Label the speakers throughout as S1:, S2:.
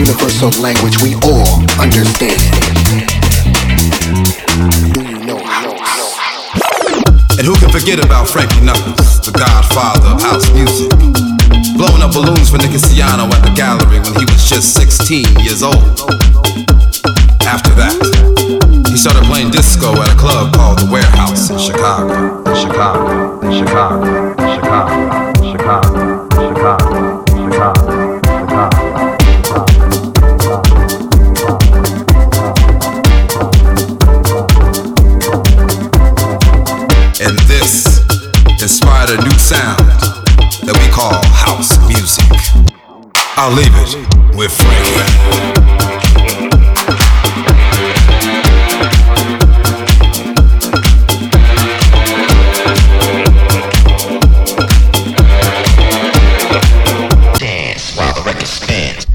S1: Universal language we all understand.
S2: And who can forget about Frankie Knuckles, the godfather of house music? Blowing up balloons for Nicky Siano at the gallery when he was just 16 years old. After that, he started playing disco at a club called The Warehouse in Chicago, in Chicago, in Chicago, in Chicago, I'll leave it with Frankie.
S3: Dance while the record spins.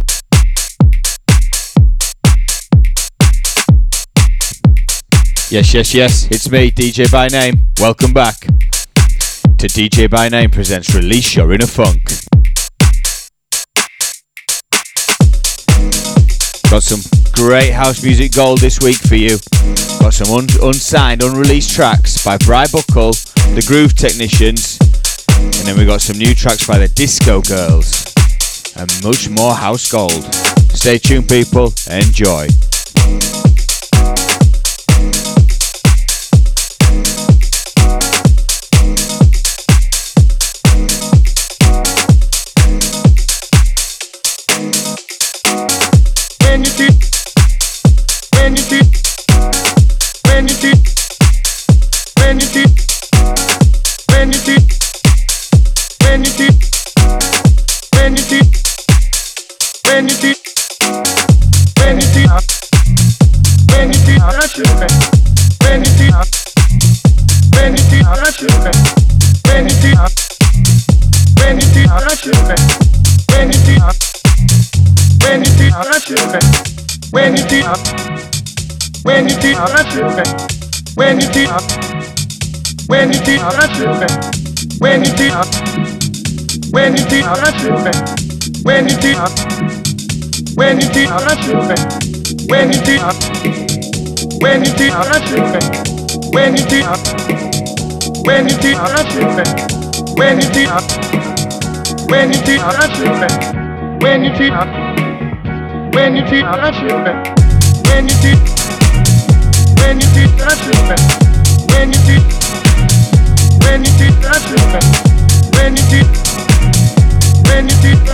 S4: Yes, yes, yes, it's me, DJ by name. Welcome back to DJ by name presents Release Your Inner Funk. Got some great house music gold this week for you. Got some un- unsigned, unreleased tracks by Bri Buckle, the Groove Technicians, and then we got some new tracks by the Disco Gurls, and much more house gold. Stay tuned, people. Enjoy.
S5: When you see, when you see, when you see, your friend. When you see, when you see, your friend. When you see, when you see, your friend. When you see. When you see our children, when you see when you see our children, when you see when you see our children, when you see when you see our children, when you see when you see our children, when you see when you see our children, when you see when you see our children, when you see when you see our children, when you see when you see our children, when you see, when you see our children, when you see,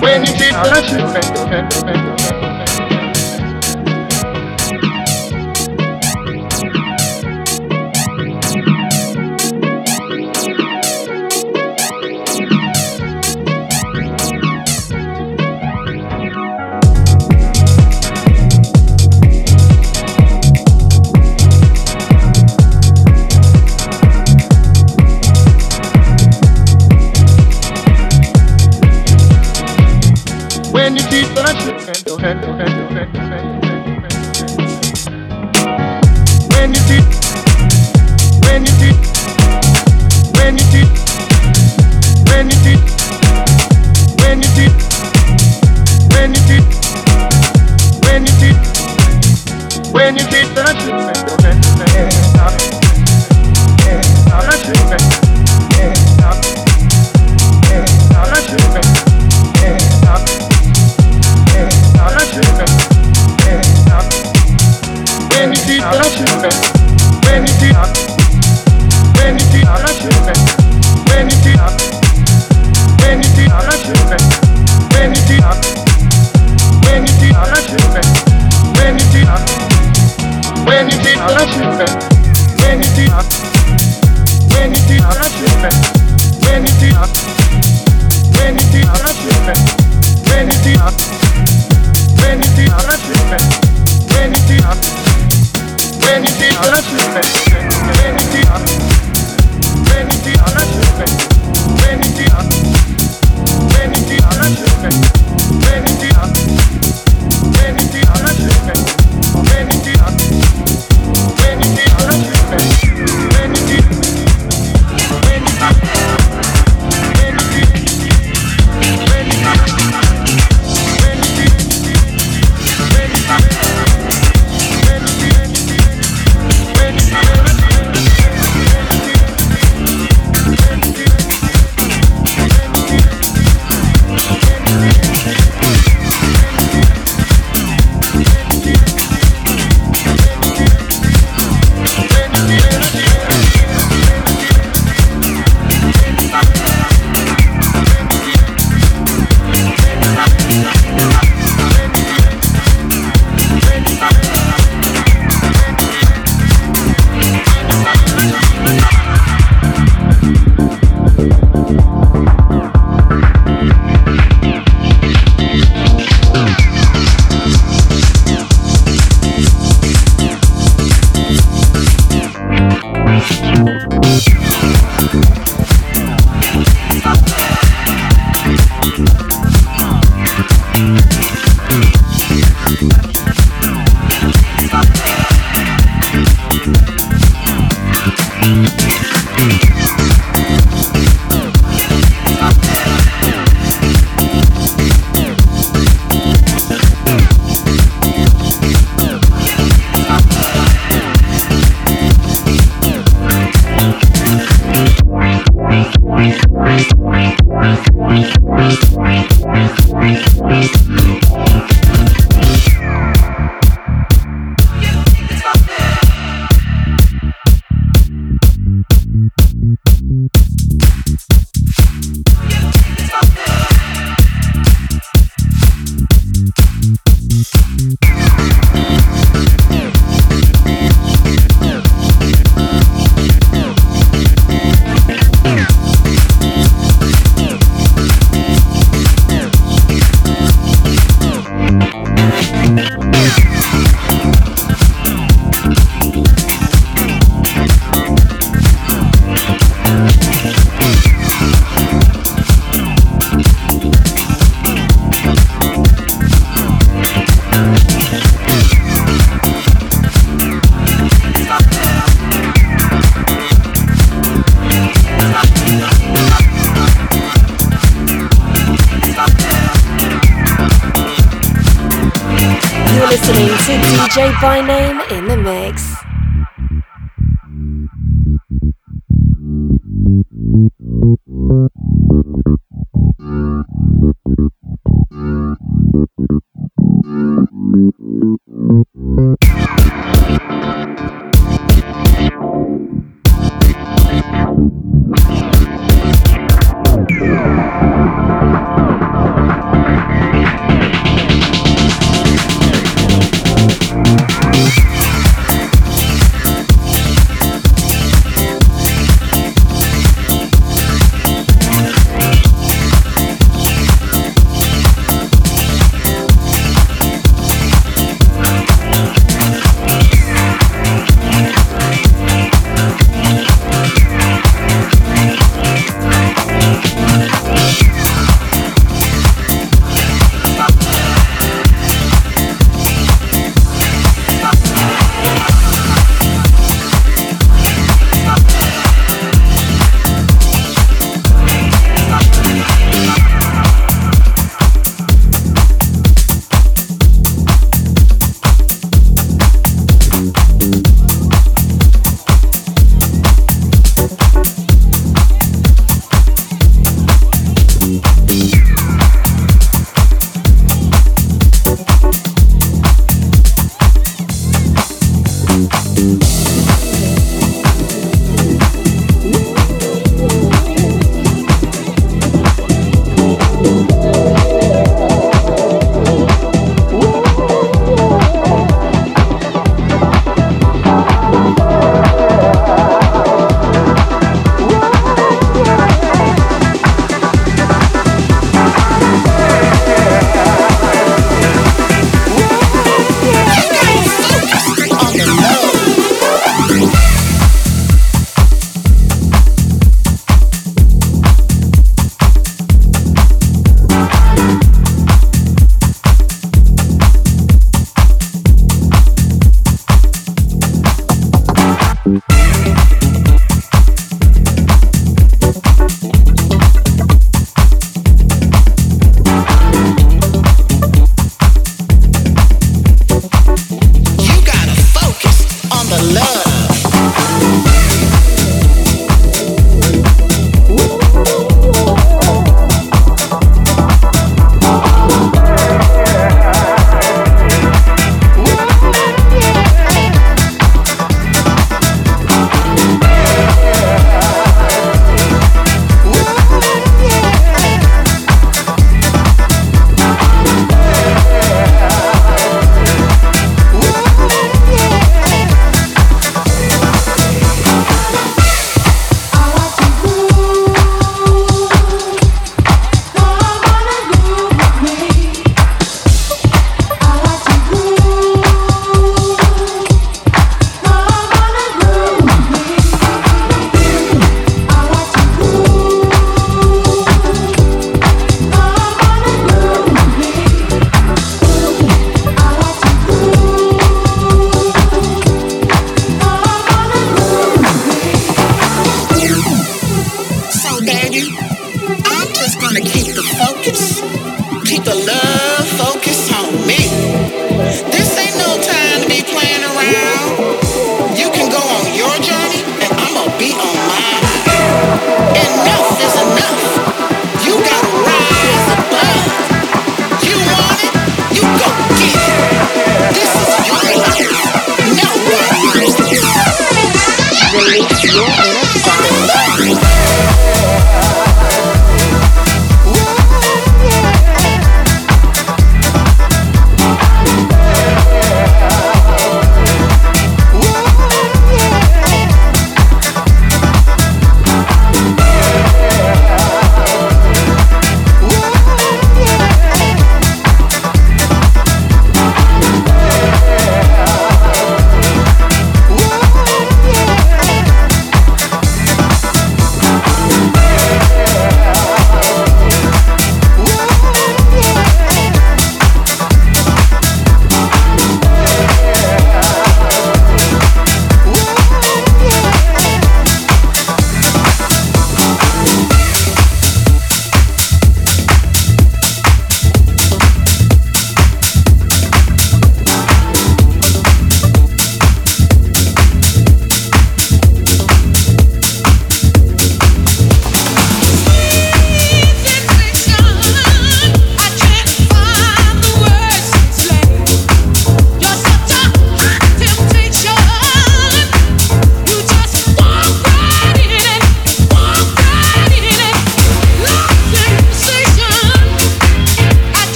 S5: When you keep
S6: touching,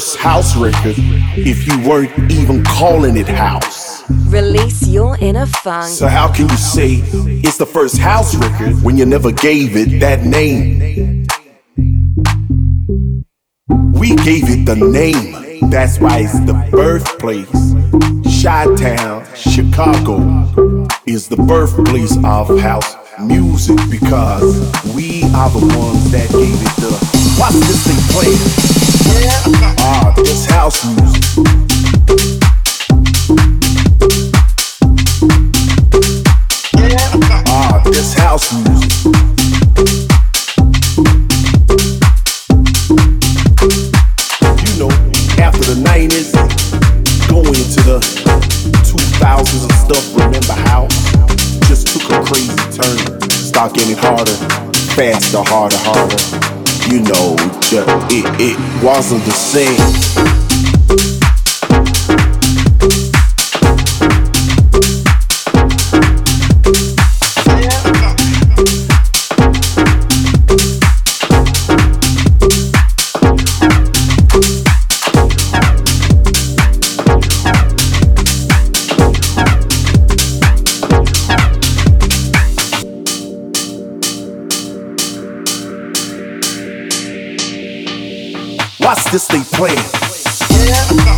S6: first house record if you weren't even calling it house.
S7: Release your inner funk.
S6: So how can you say it's the first house record when you never gave it that name? We gave it the name. That's why it's the birthplace. Chi-Town, Chicago is the birthplace of house music because we are the ones that gave it the. Watch this thing play. Ah, this house music. Ah, this house music. You know, after the 90s, going the 2000s and stuff, remember how? Just took a crazy turn. Start getting harder, faster, harder, harder. You know, just, it, it wasn't the same. This thing playing.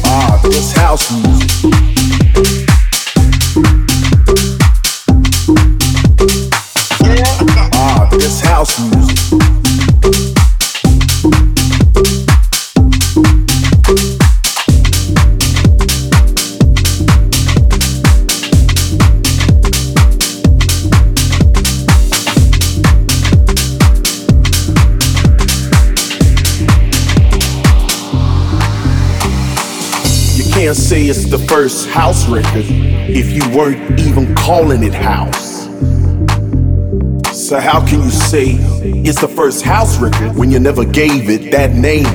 S6: Ah, this house music. Ah, this house music. Can't say it's the first house record if you weren't even calling it house. So how can you say it's the first house record when you never gave it that name?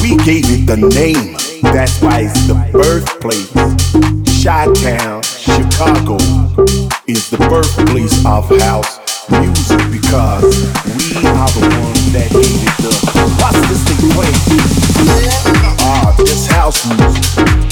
S6: We gave it the name. That's why it's the birthplace. Chi-Town, Chicago is the birthplace of house music because we are the ones that gave it the. Watch this thing play. Ah, this house music.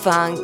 S7: Funk.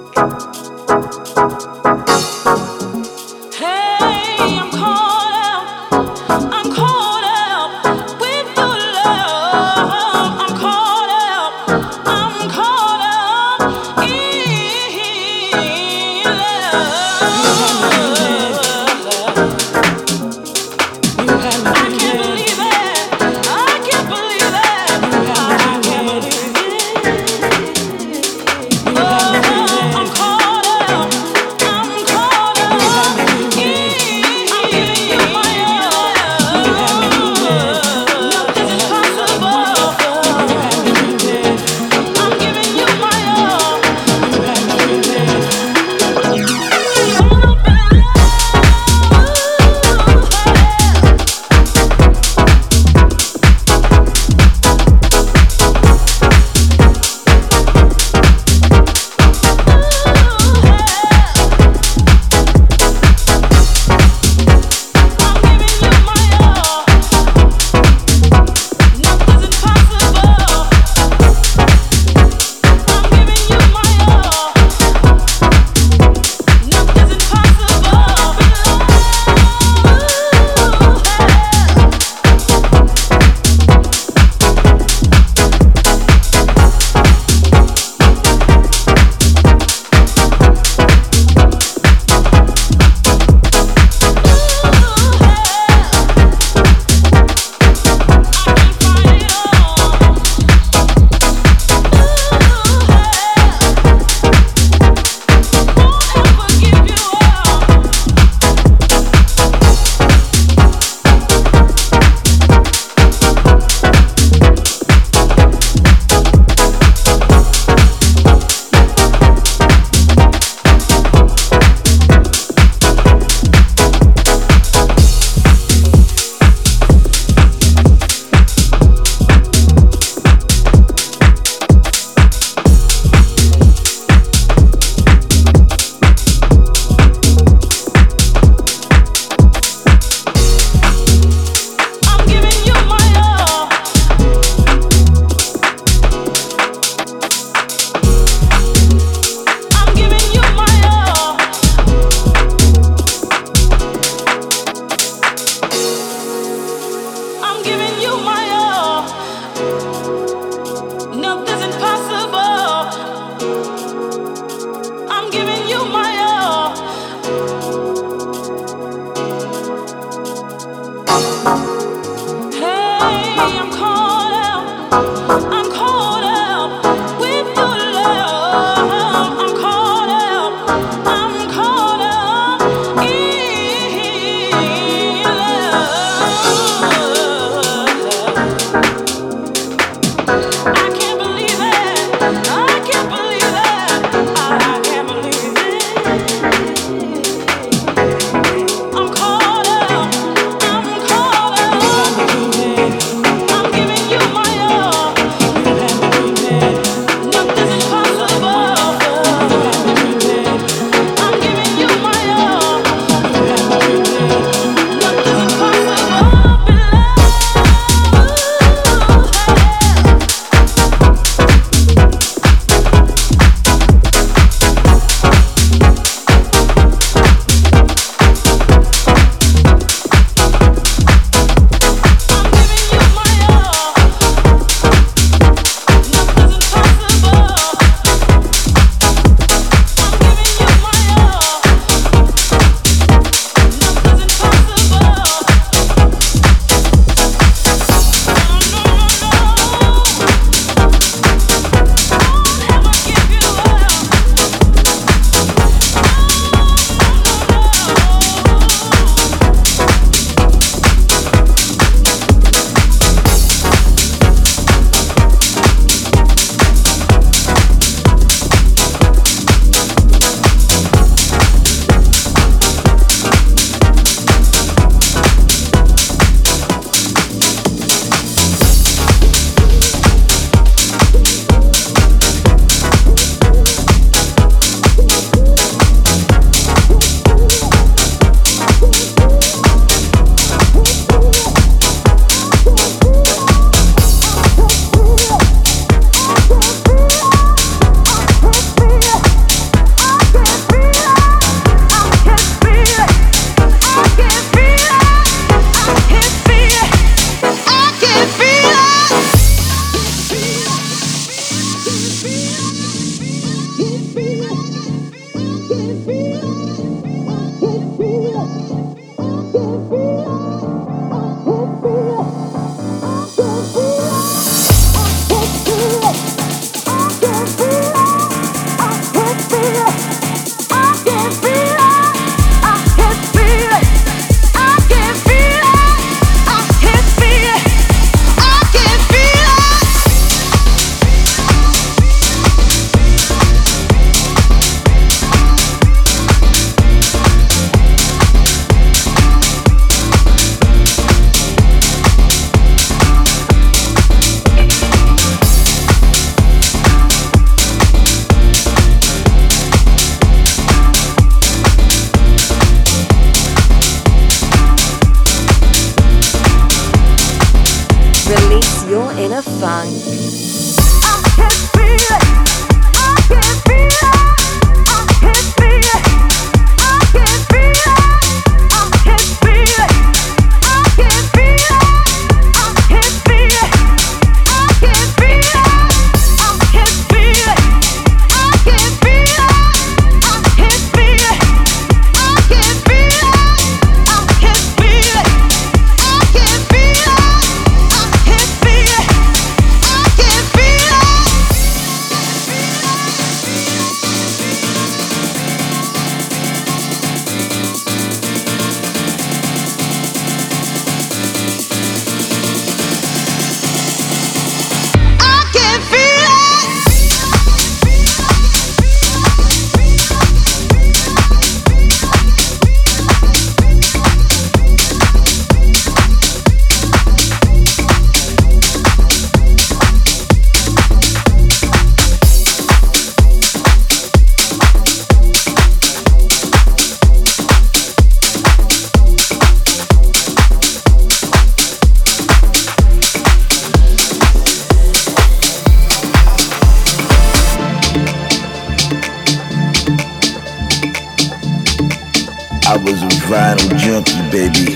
S8: I
S9: was a vinyl junkie, baby.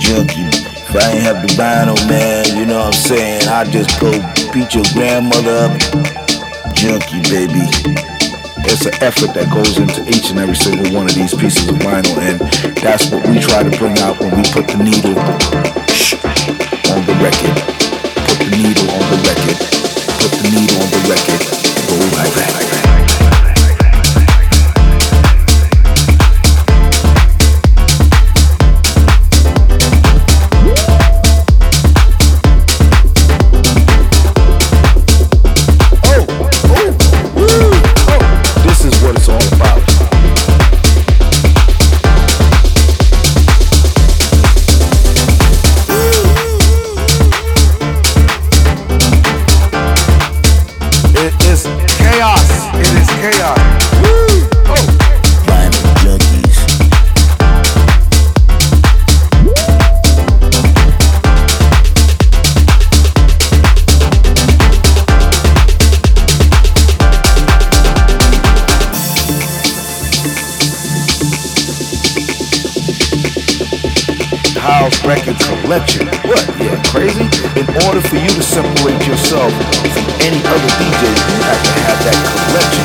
S9: Junkie. If I ain't have the vinyl, man, you know what I'm saying? I just go beat your grandmother up. Junkie, baby. It's an effort that goes into each and every single one of these pieces of vinyl, and that's what we try to bring out when we put the needle on the record. Put the needle on the record. Put the needle on the record. Go like that. Order for you to separate yourself from any other DJ, you have to have that collection.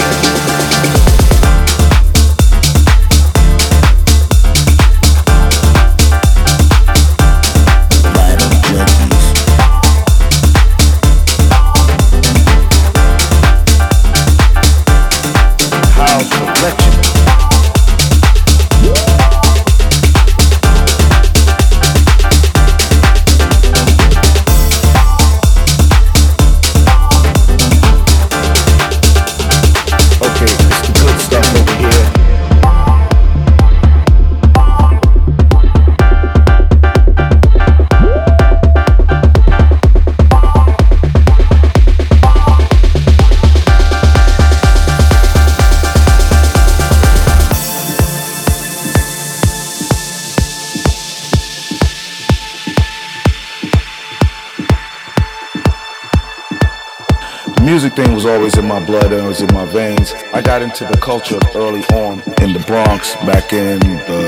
S9: Blood was in my veins. I got into the culture early on in the Bronx back in the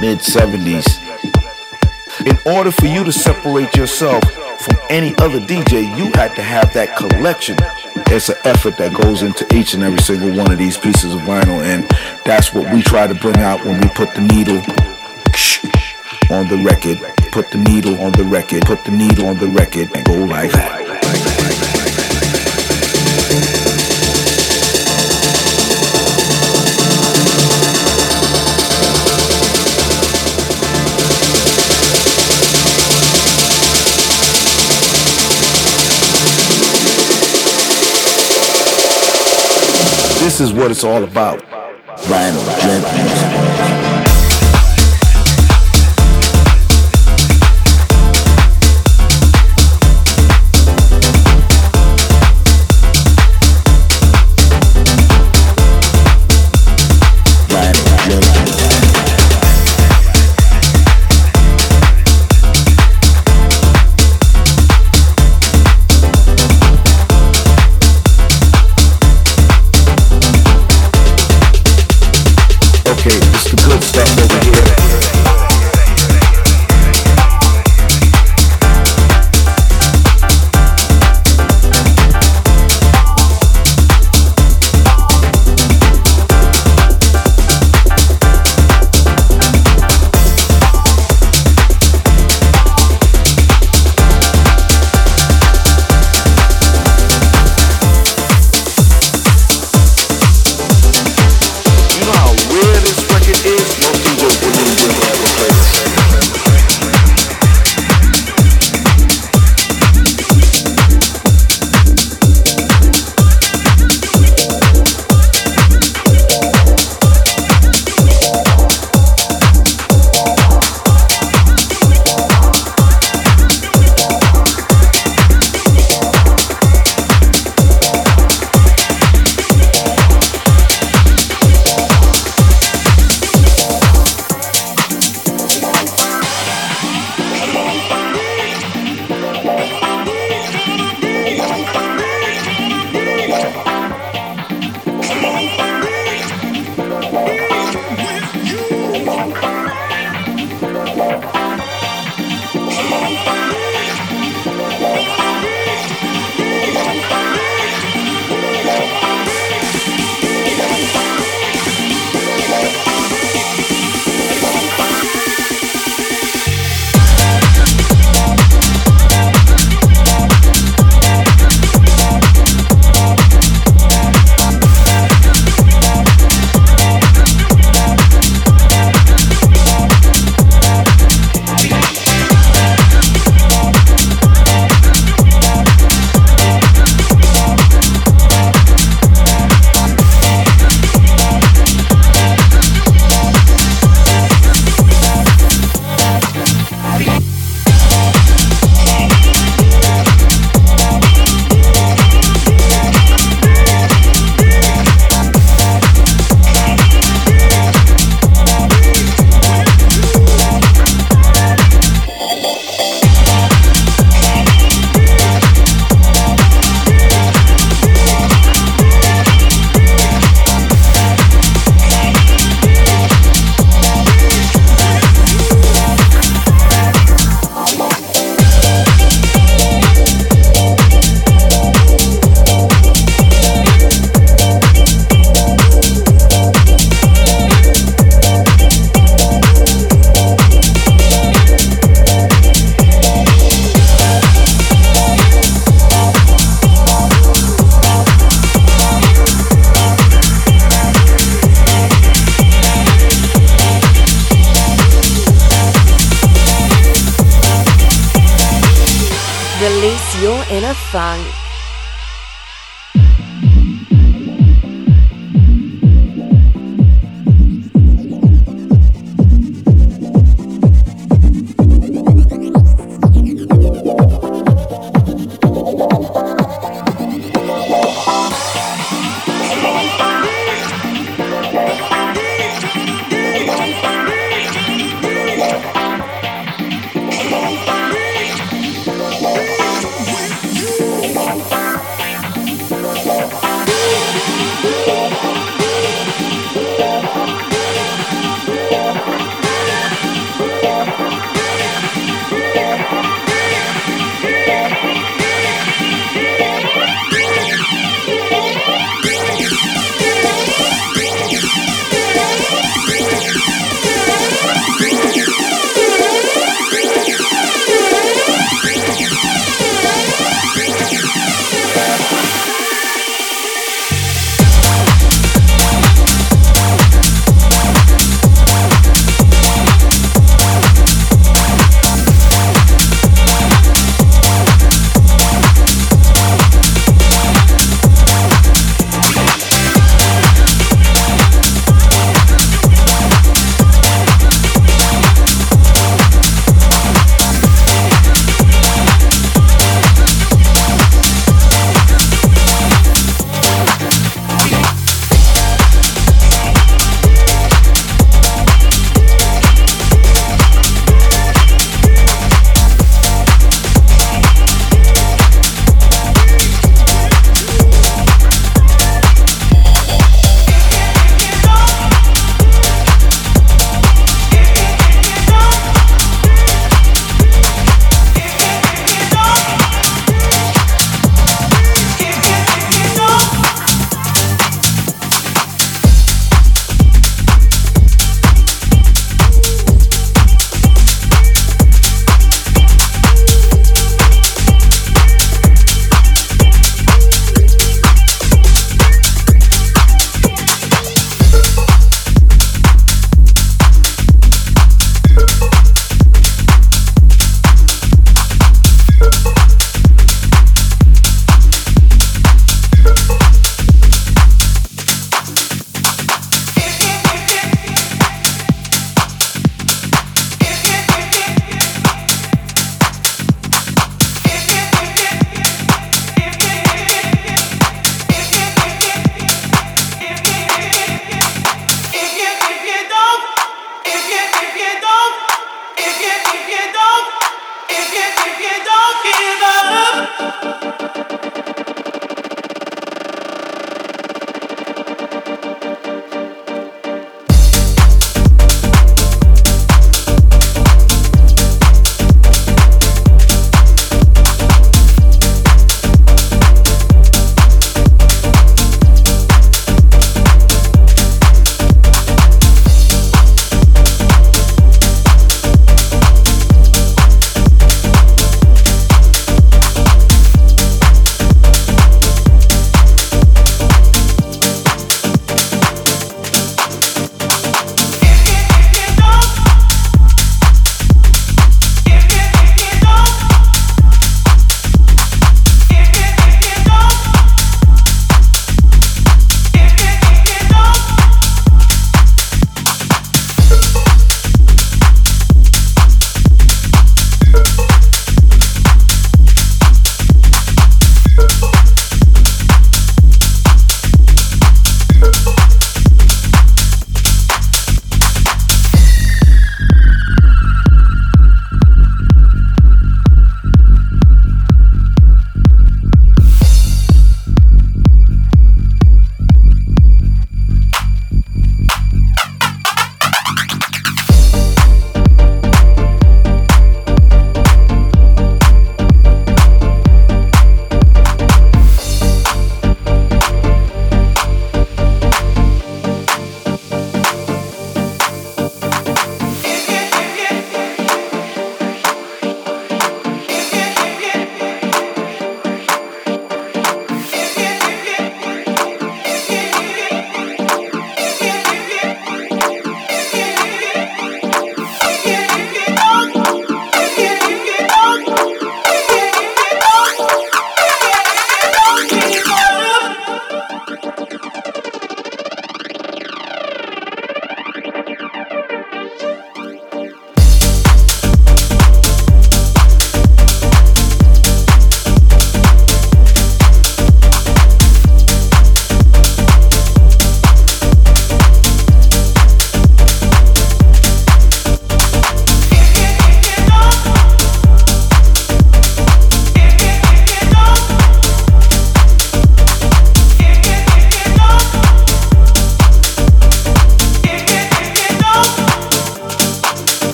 S9: mid 70s. In order for you to separate yourself from any other DJ, you had to have that collection. It's an effort that goes into each and every single one of these pieces of vinyl, and that's what we try to bring out when we put the needle on the record. Put the needle on the record. Put the needle on the record and go like that. This is what it's all about. Vinyl Okay, it's the good stuff over here.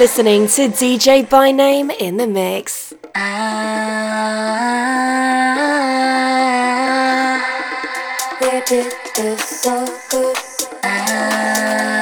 S7: listening to DJ by Name in the Mix.
S10: Ah, so good. Ah.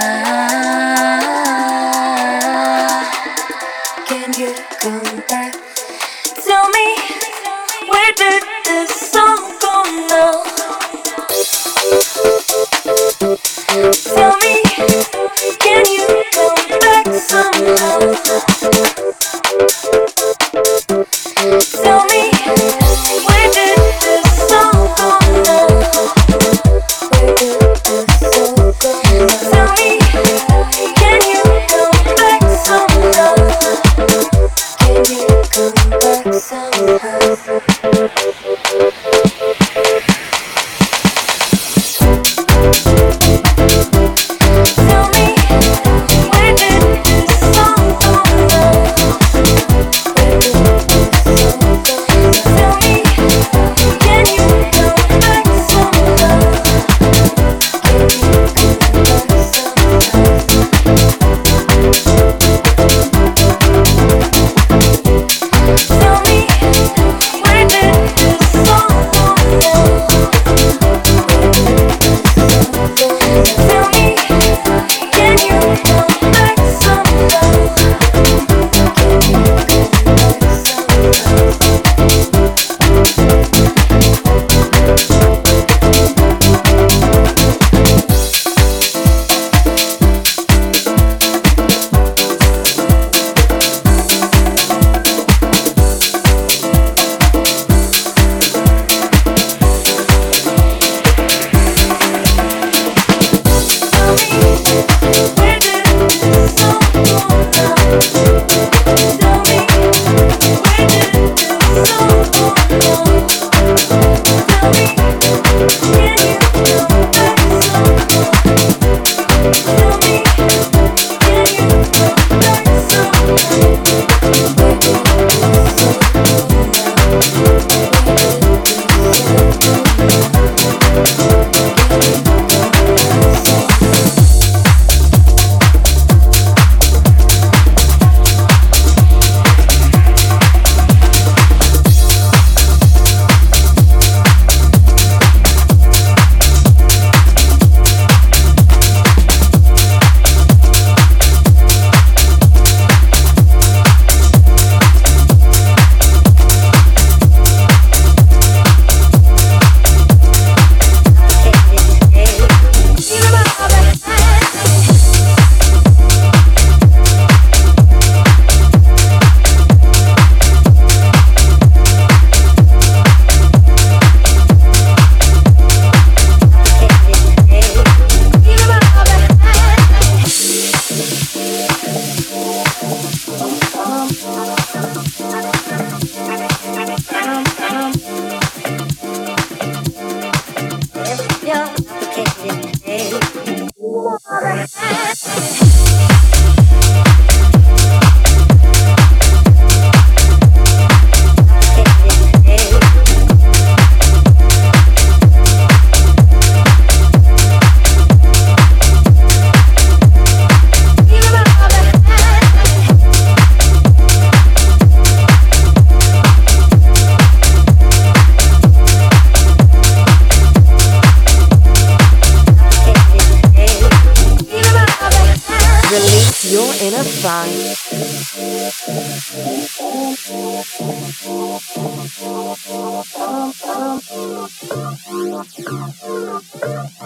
S10: Thank you.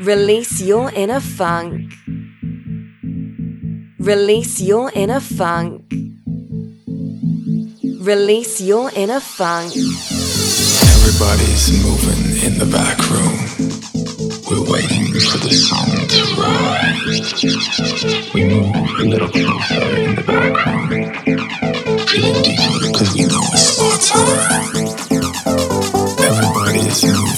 S7: Release your inner funk. Release your inner funk. Release your inner funk.
S11: Everybody's moving in the back room. We're waiting for the sun to rise. We move a little closer in the back room. Feeling deeper because we know it's our time. Everybody's moving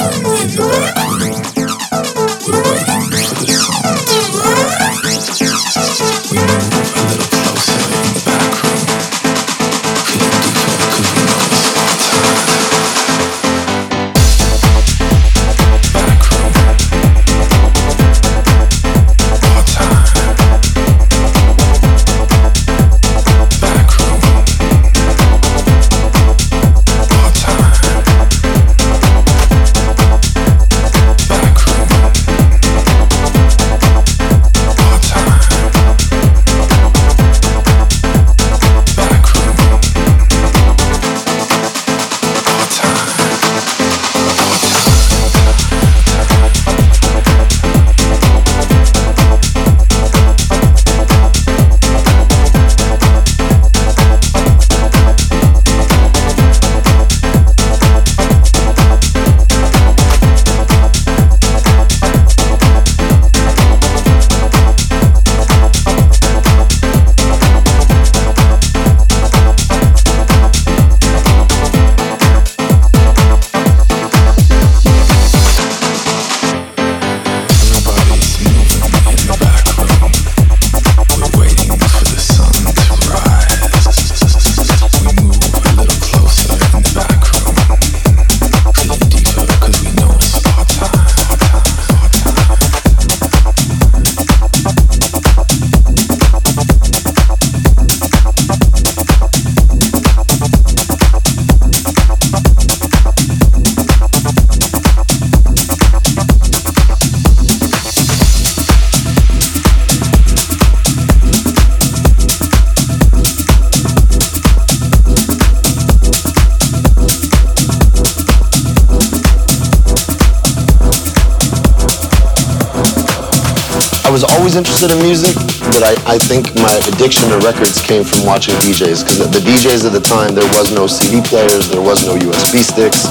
S12: interested in music, but I, I think my addiction to records came from watching DJs. Because the DJs at the time, there was no CD players, there was no USB sticks.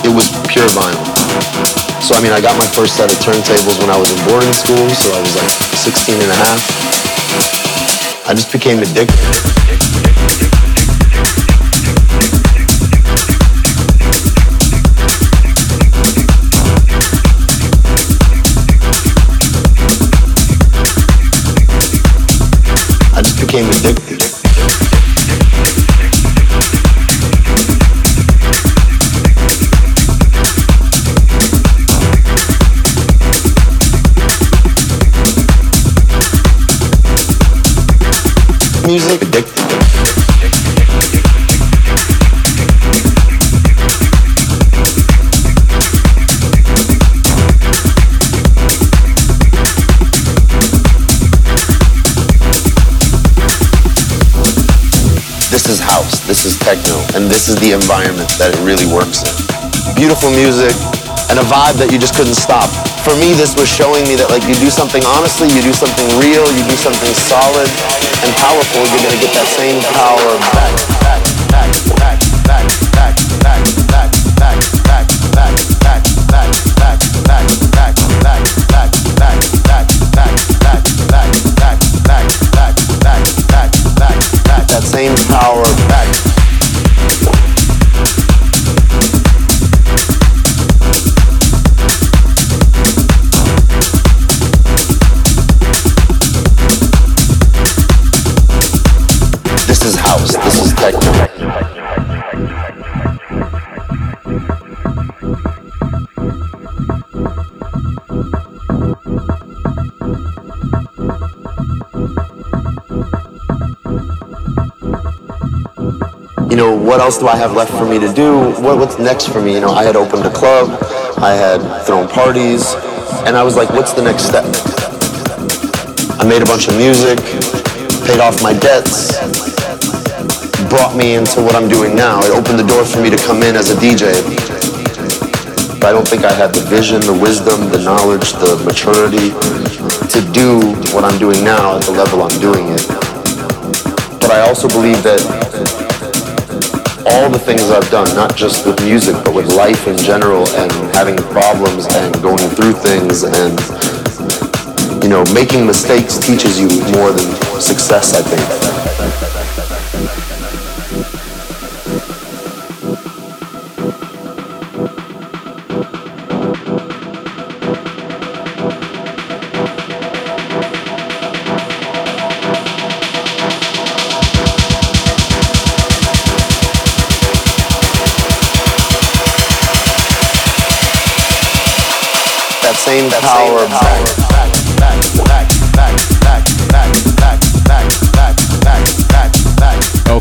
S12: It was pure vinyl. So, I mean, I got my first set of turntables when I was in boarding school, so I was like 16 and a half. I just became addicted. Became addicted. Music addicted. Is techno, and this is the environment that it really works in. Beautiful music and a vibe that you just couldn't stop. For me, this was showing me that like you do something honestly, you do something real, you do something solid and powerful, you're gonna get that same power back. back, back, back, what else do I have left for me to do? What, what's next for me? You know, I had opened a club, I had thrown parties, and I was like, what's the next step? I made a bunch of music, paid off my debts, brought me into what I'm doing now. It opened the door for me to come in as a DJ. But I don't think I had the vision, the wisdom, the knowledge, the maturity to do what I'm doing now at the level I'm doing it. But I also believe that all the things I've done, not just with music, but with life in general and having problems and going through things and, you know, making mistakes teaches you more than success, I think.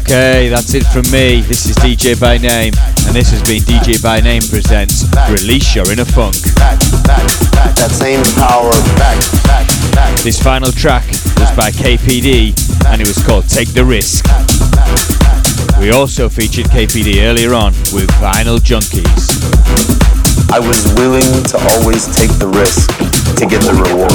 S4: Okay, that's it from me. This is DJ by Name, and this has been DJ by Name presents Release Your Inner Funk.
S12: That same power.
S4: This final track was by KPD, and it was called Take the Risk. We also featured KPD earlier on with Vinyl Junkies.
S12: I was willing to always take the risk to get the reward.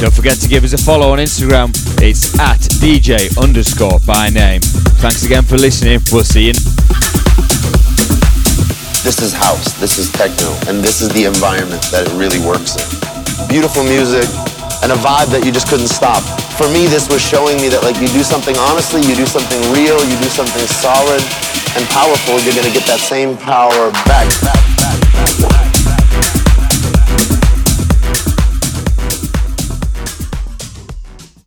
S4: Don't forget to give us a follow on Instagram. It's at DJ underscore by name. Thanks again for listening. We'll see you.
S12: This is house, this is techno, and this is the environment that it really works in. Beautiful music and a vibe that you just couldn't stop. For me, this was showing me that like you do something honestly, you do something real, you do something solid and powerful, you're gonna get that same power back. back.